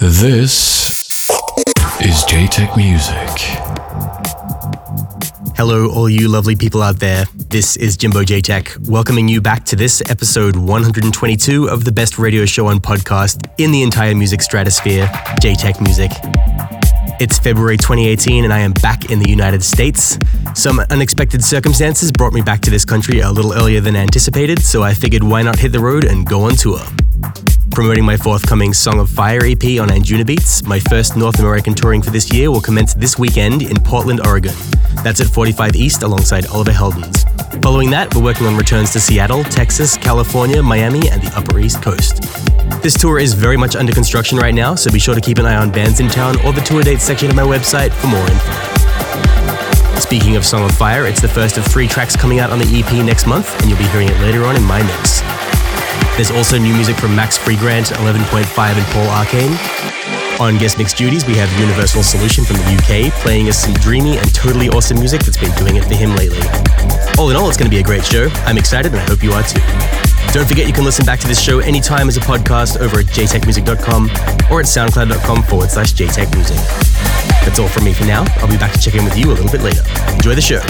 This is Jaytech Music. Hello, all you lovely people out there. This is Jimbo Jaytech, welcoming you back to this episode 122 of the best radio show and podcast in the entire music stratosphere, Jaytech Music. It's February 2018, and I am back in the United States. Some unexpected circumstances brought me back to this country a little earlier than anticipated, so I figured why not hit the road and go on tour. Promoting my forthcoming Song of Fire EP on Anjunabeats. my first North American touring for this year will commence this weekend in Portland, Oregon. That's at 45 East alongside Oliver Heldens. Following that, we're working on returns to Seattle, Texas, California, Miami, and the Upper East Coast. This tour is very much under construction right now, so be sure to keep an eye on Bandsintown or the tour dates section of my website for more info. Speaking of Song of Fire, it's the first of three tracks coming out on the EP next month, and you'll be hearing it later on in my mix. There's also new music from Max Freegrant, 11.5, and Paul Arcane. On guest mix duties, we have Universal Solution from the UK, playing us some dreamy and totally awesome music that's been doing it for him lately. All in all, it's going to be a great show. I'm excited, and I hope you are too. Don't forget you can listen back to this show anytime as a podcast over at jaytechmusic.com or at soundcloud.com forward slash jaytechmusic. That's all from me for now. I'll be back to check in with you a little bit later. Enjoy the show.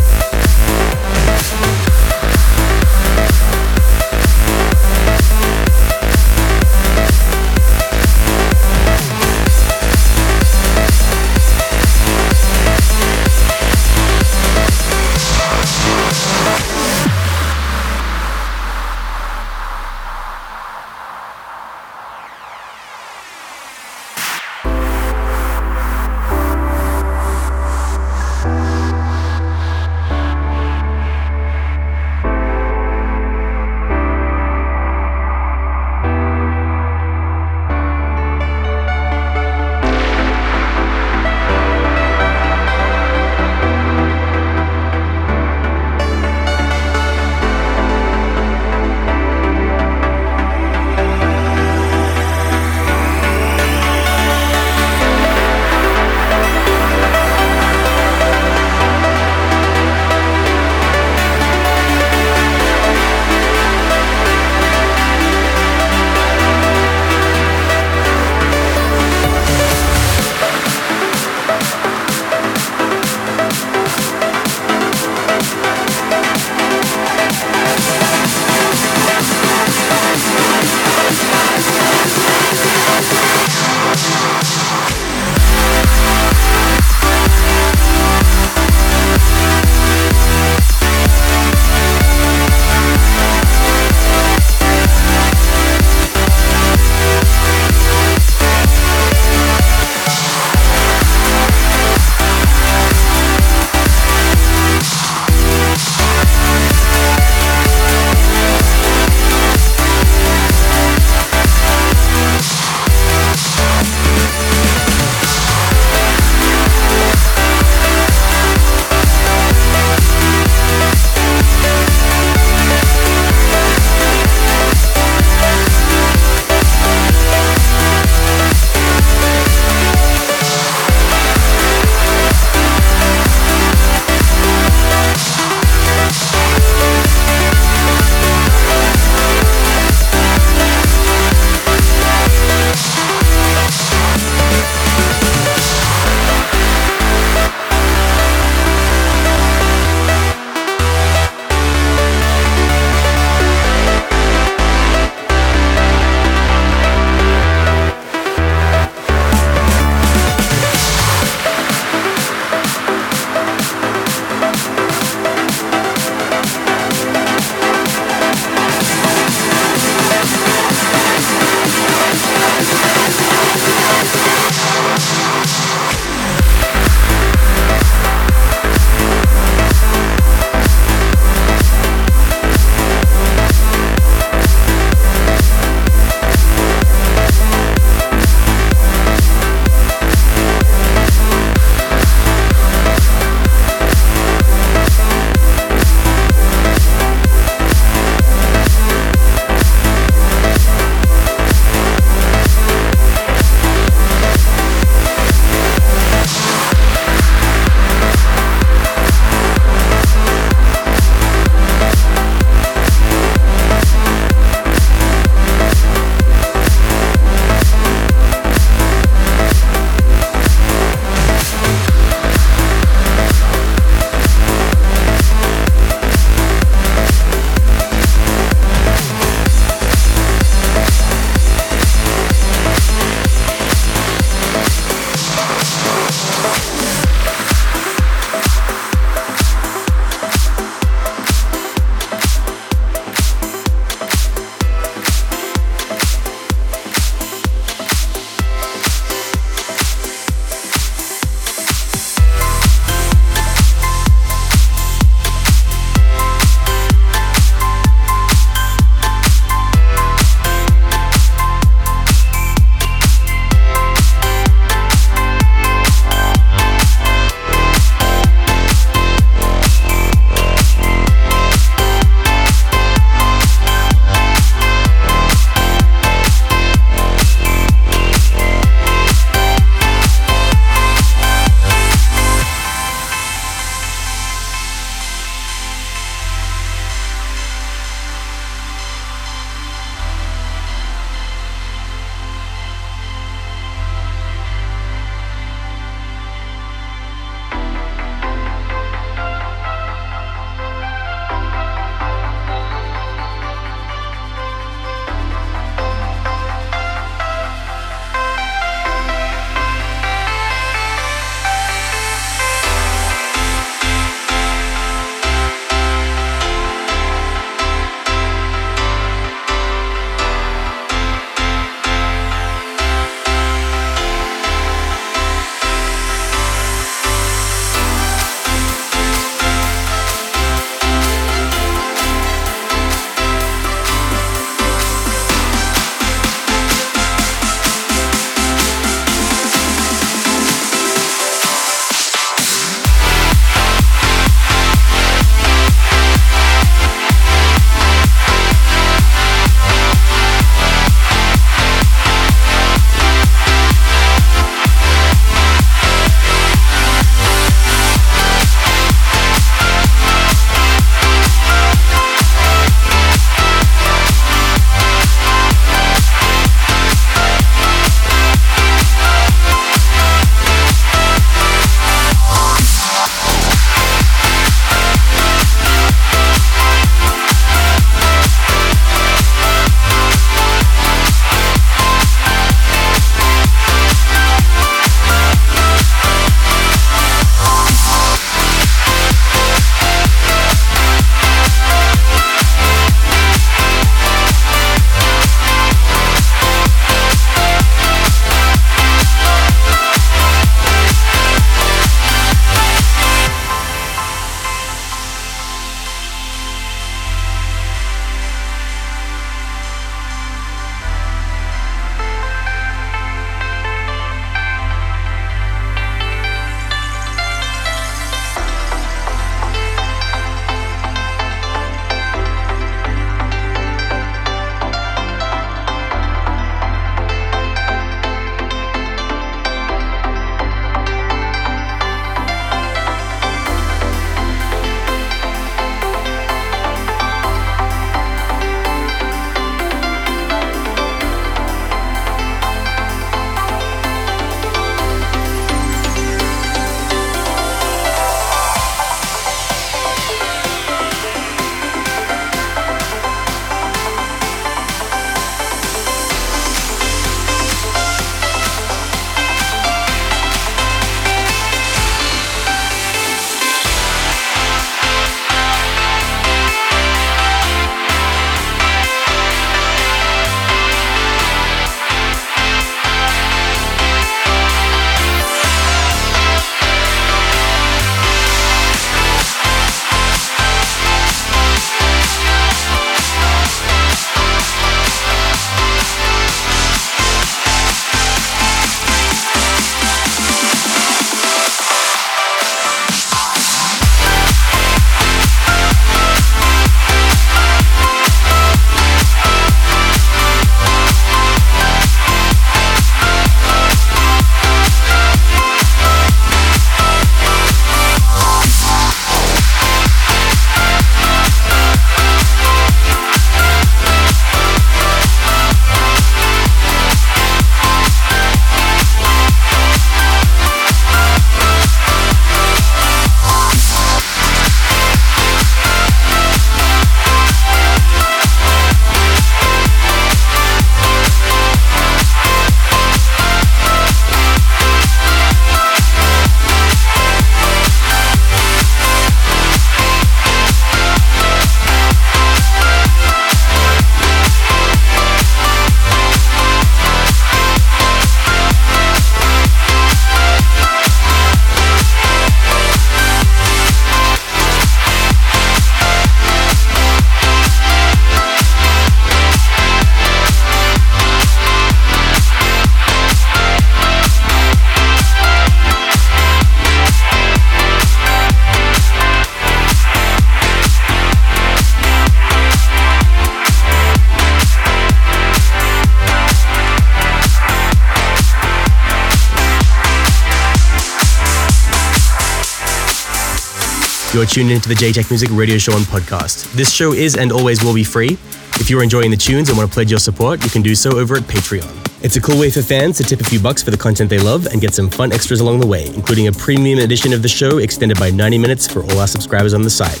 Tuned into the Jaytech Music Radio Show and podcast. This show is and always will be free. If you're enjoying the tunes and want to pledge your support, you can do so over at Patreon. It's a cool way for fans to tip a few bucks for the content they love and get some fun extras along the way, including a premium edition of the show extended by 90 minutes for all our subscribers on the site.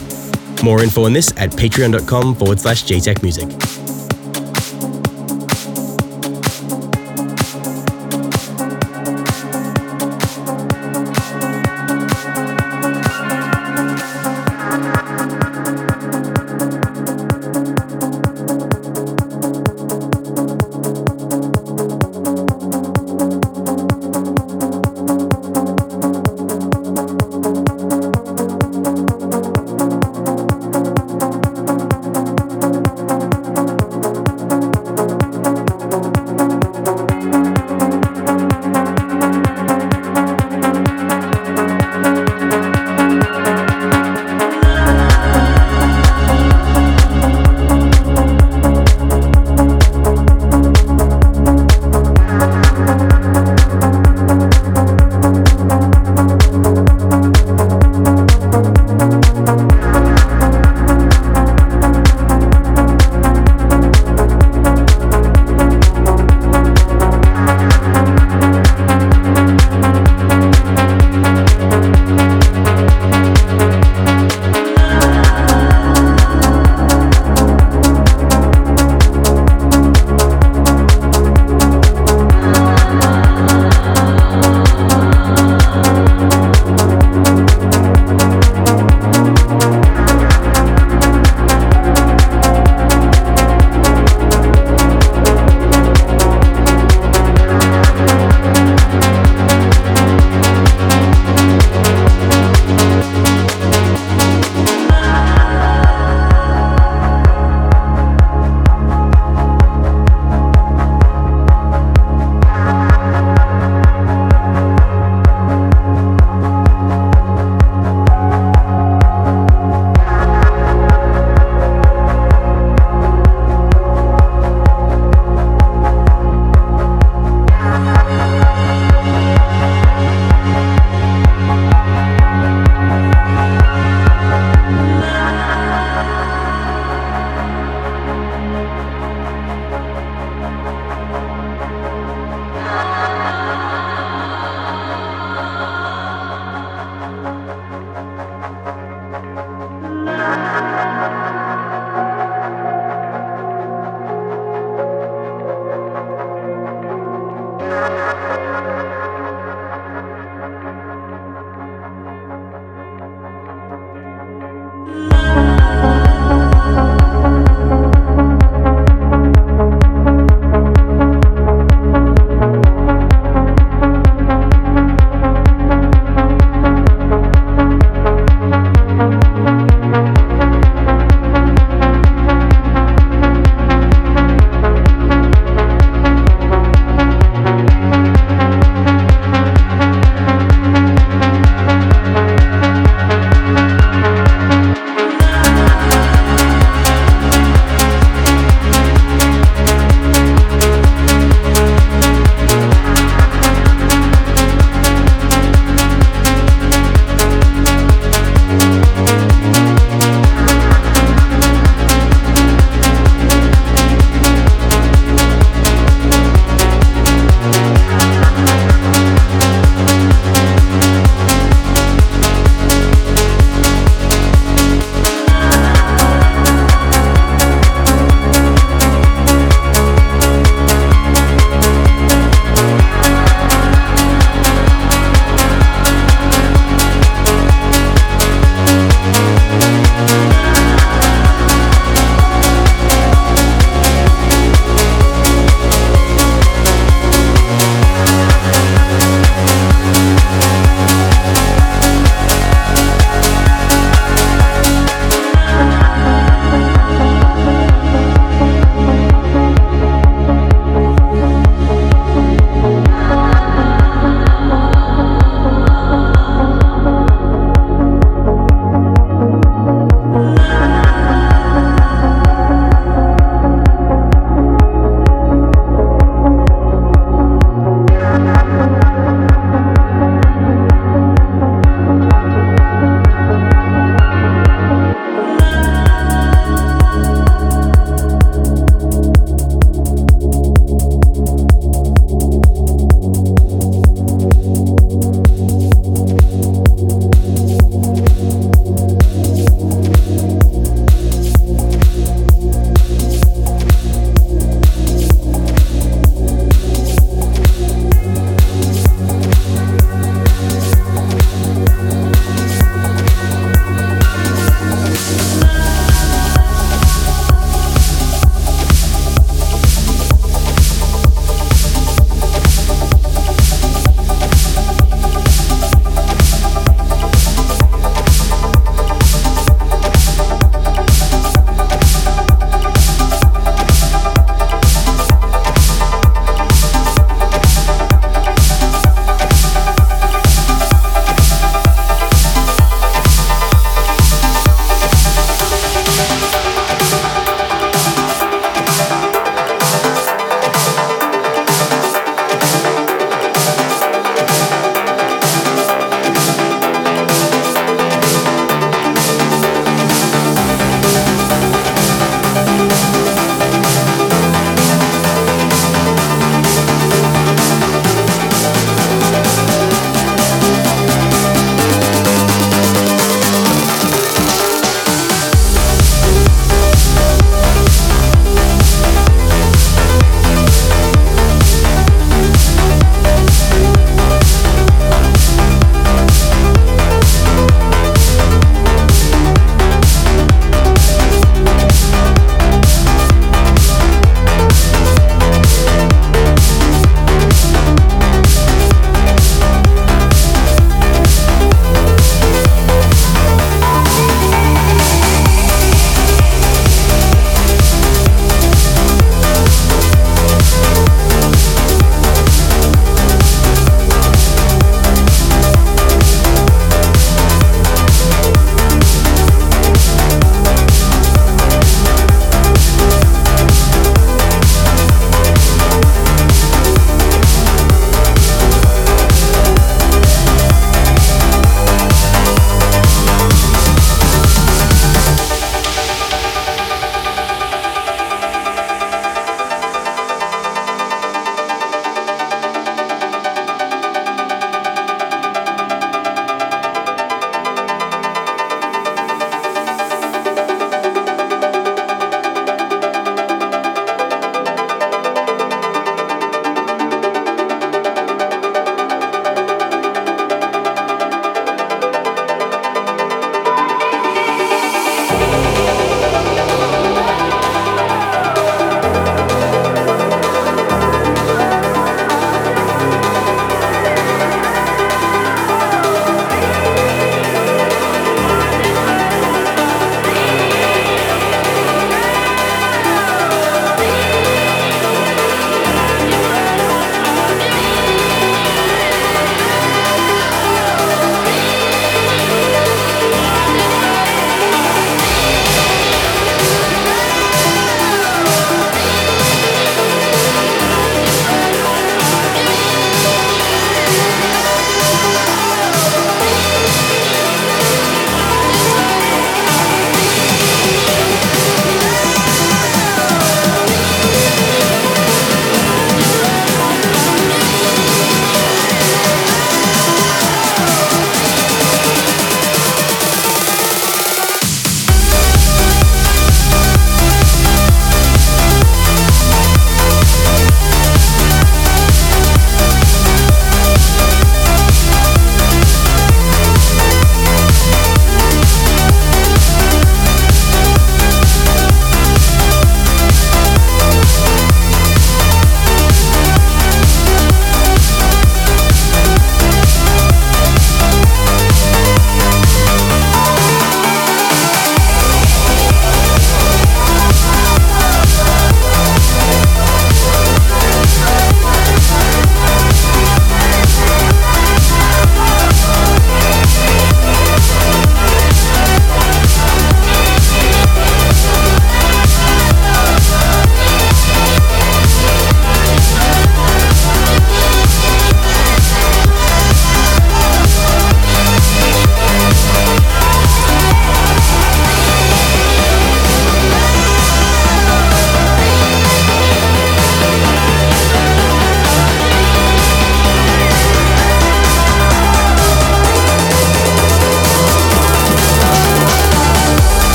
More info on this at patreon.com forward slash Jaytech Music.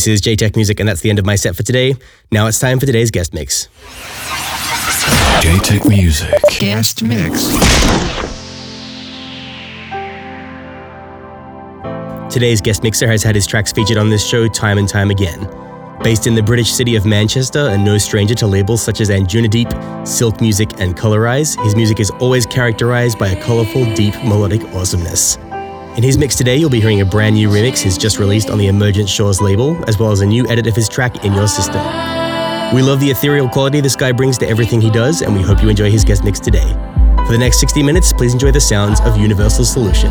This is Jaytech Music, and that's the end of my set for today. Now it's time for today's guest mix. Jaytech Music. Guest Mix. Today's guest mixer has had his tracks featured on this show time and time again. Based in the British city of Manchester and no stranger to labels such as Anjunadeep, Silk Music, and Colorize, his music is always characterized by a colorful, deep, melodic awesomeness. In his mix today, you'll be hearing a brand new remix he's just released on the Emergent Shores label, as well as a new edit of his track In Your System. We love the ethereal quality this guy brings to everything he does, and we hope you enjoy his guest mix today. For the next 60 minutes, please enjoy the sounds of Universal Solution.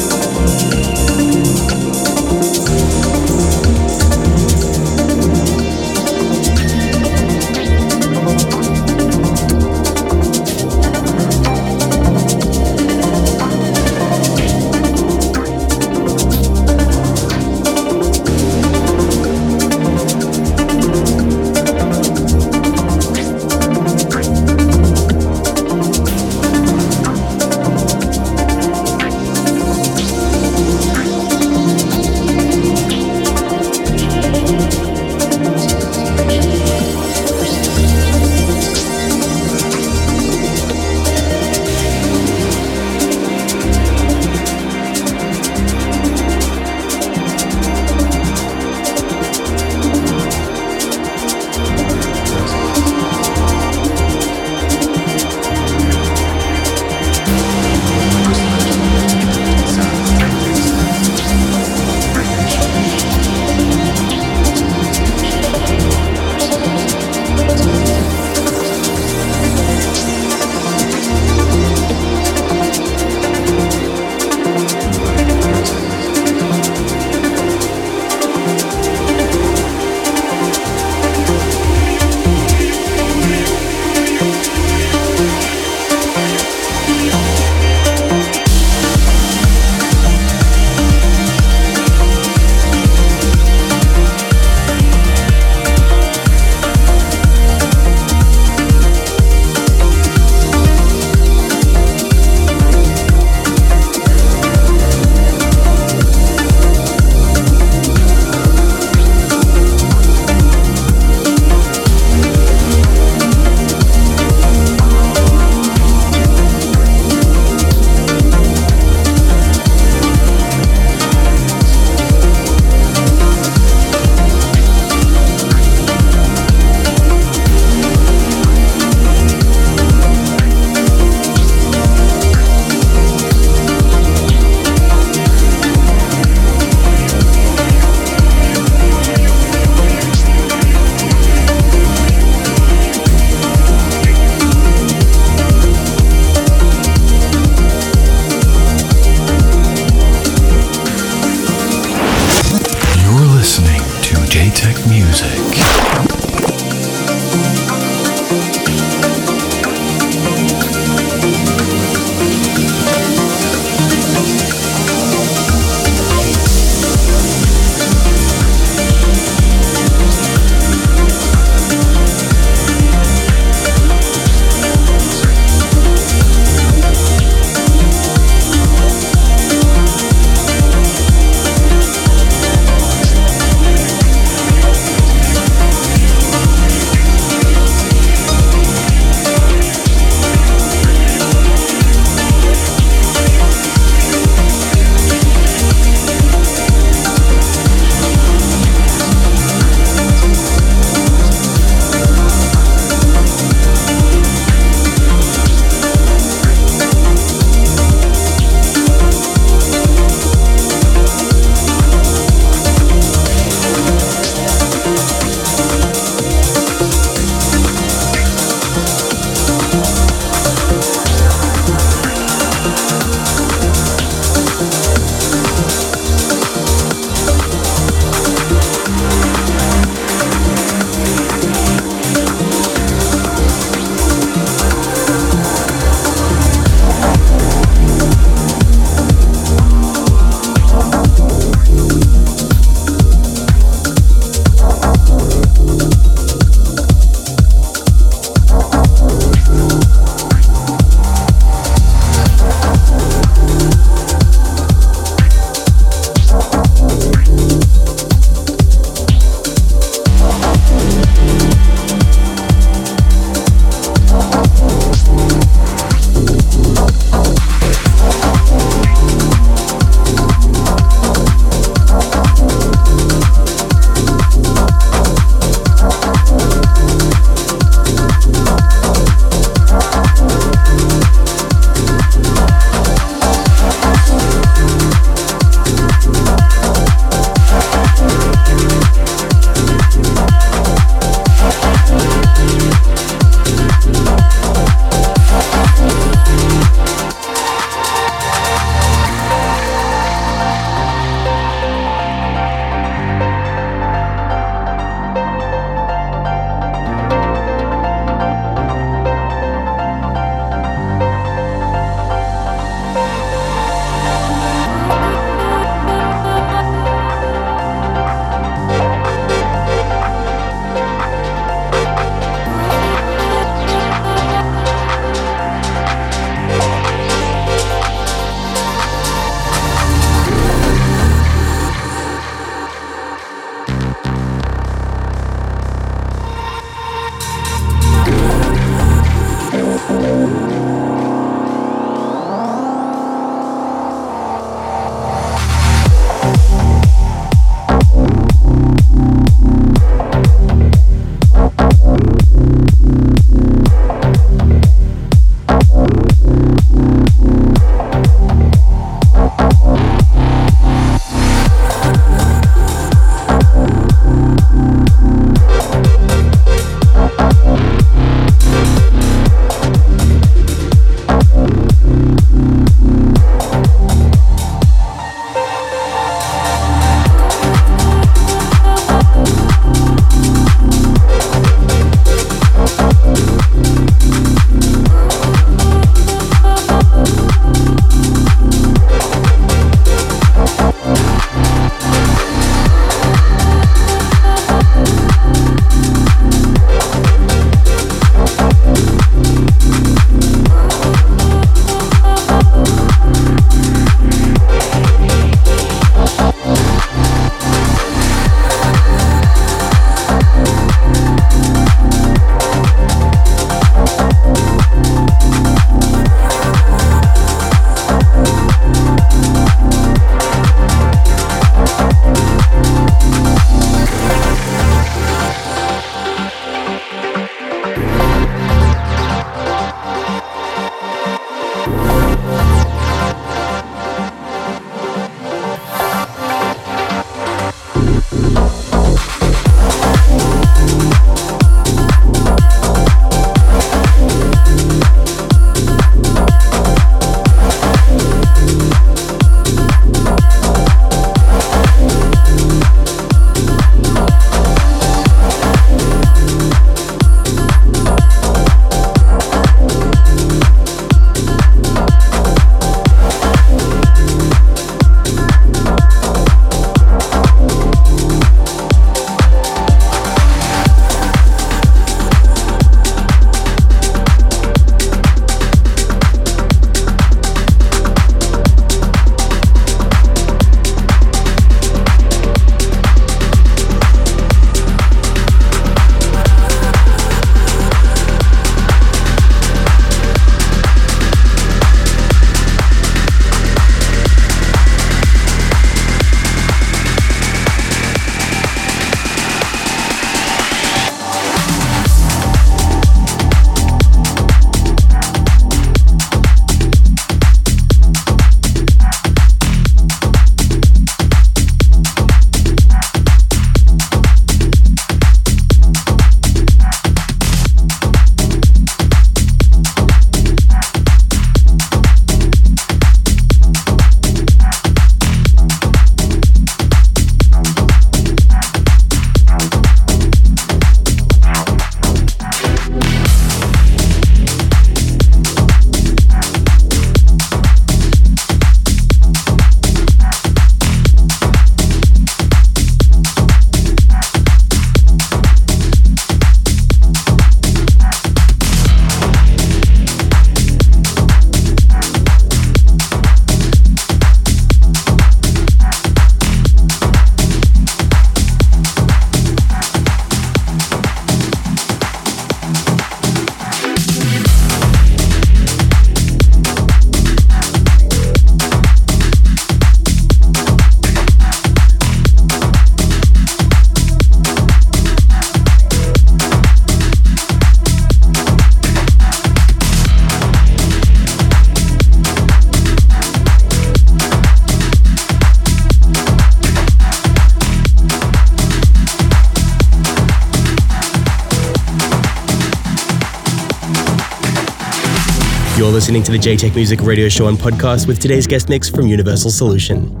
Listening to the Jaytech Music Radio Show and podcast with today's guest mix from Universal Solution.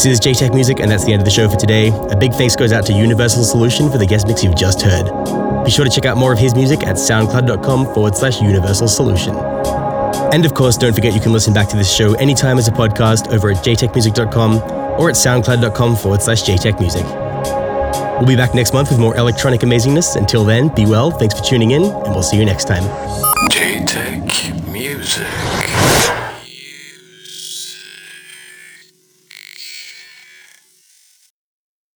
This is Jaytech Music, and that's the end of the show for today. A big thanks goes out to Universal Solution for the guest mix you've just heard. Be sure to check out more of his music at soundcloud.com forward slash universal solution. And of course, don't forget you can listen back to this show anytime as a podcast over at jaytechmusic.com or at soundcloud.com forward slash jaytechmusic. We'll be back next month with more electronic amazingness. Until then, be well, thanks for tuning in, and we'll see you next time. Jaytech Music.